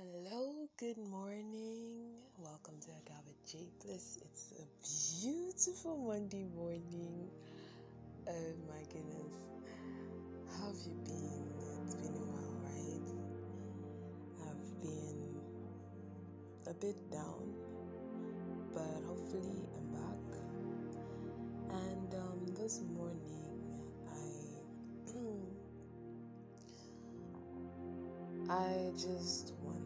Hello, good morning. Welcome to Agave J Bliss. It's a beautiful Monday morning. Oh my goodness. How have you been? It's been a while, right? I've been a bit down, but hopefully I'm back. And um, this morning, I I just want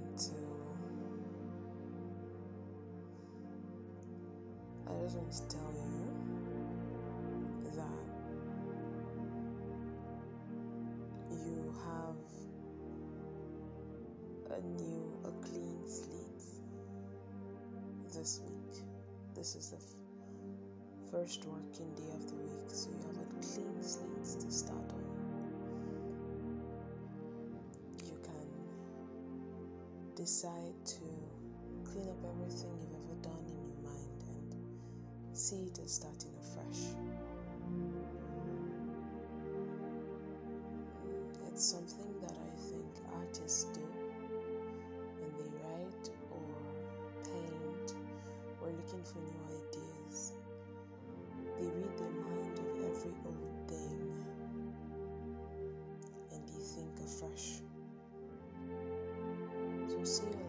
I just want to tell you that you have a new a clean slate this week. This is the f- first working day of the week, so you have a clean slate to start on. You can decide to clean up everything you've and see it as starting afresh. It's something that I think artists do when they write or paint or looking for new ideas. They read the mind of every old thing and they think afresh. So see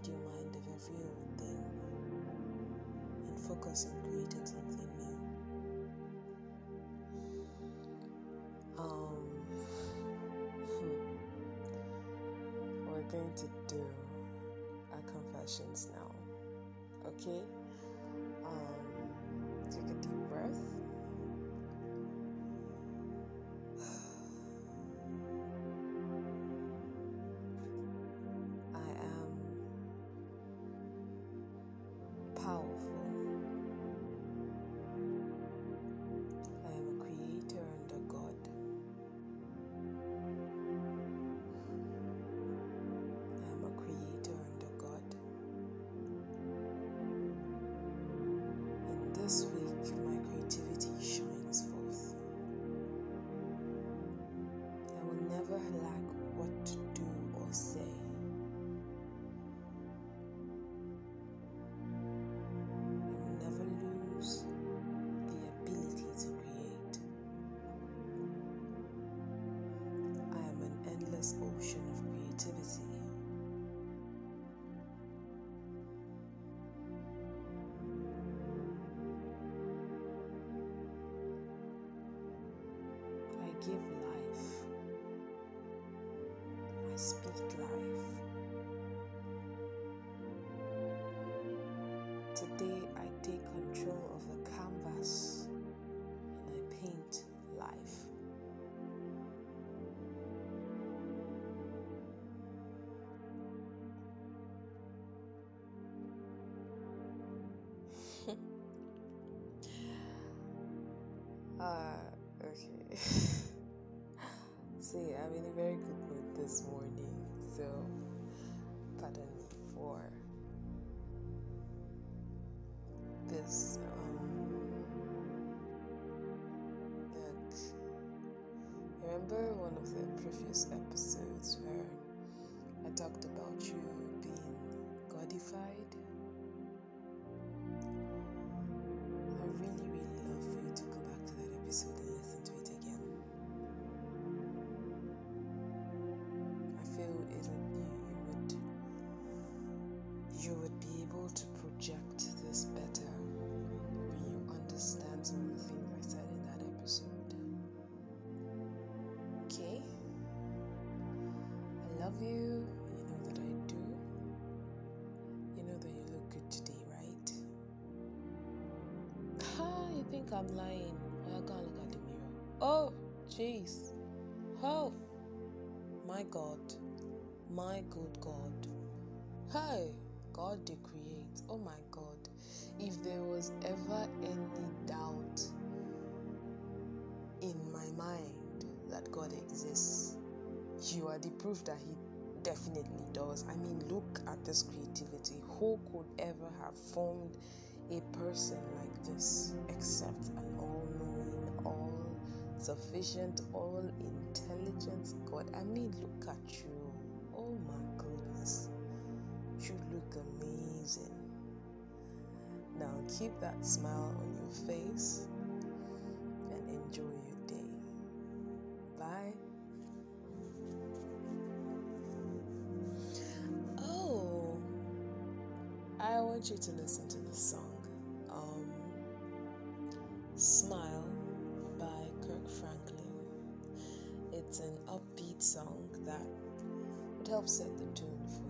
Read your mind of every old thing and focus on creating something new. Um, hmm, we're going to do our confessions now. Okay? Um, take a deep breath. This week, my creativity shines forth. I will never lack what to do or say. I will never lose the ability to create. I am an endless ocean give life. I speak life. Today I take control of the canvas and I paint life. Ah, okay. See, I'm in a very good mood this morning, so pardon me for this. Um, look, remember one of the previous episodes where I talked project this better when you understand some of the things I said in that episode. Okay? I love you. You know that I do. You know that you look good today, right? Ah, you think I'm lying? I can't look at the mirror. Oh, jeez. Oh, my God. My good God. Hi, God they create. Oh my God. If there was ever any doubt in my mind that God exists, you are the proof that He definitely does. I mean, look at this creativity. Who could ever have formed a person like this except an all knowing, all sufficient, all intelligent God. I mean, look at you. Oh my goodness. You look amazing. Now keep that smile on your face and enjoy your day. Bye. Oh, I want you to listen to the song. Um, Smile by Kirk Franklin. It's an upbeat song that would help set the tone for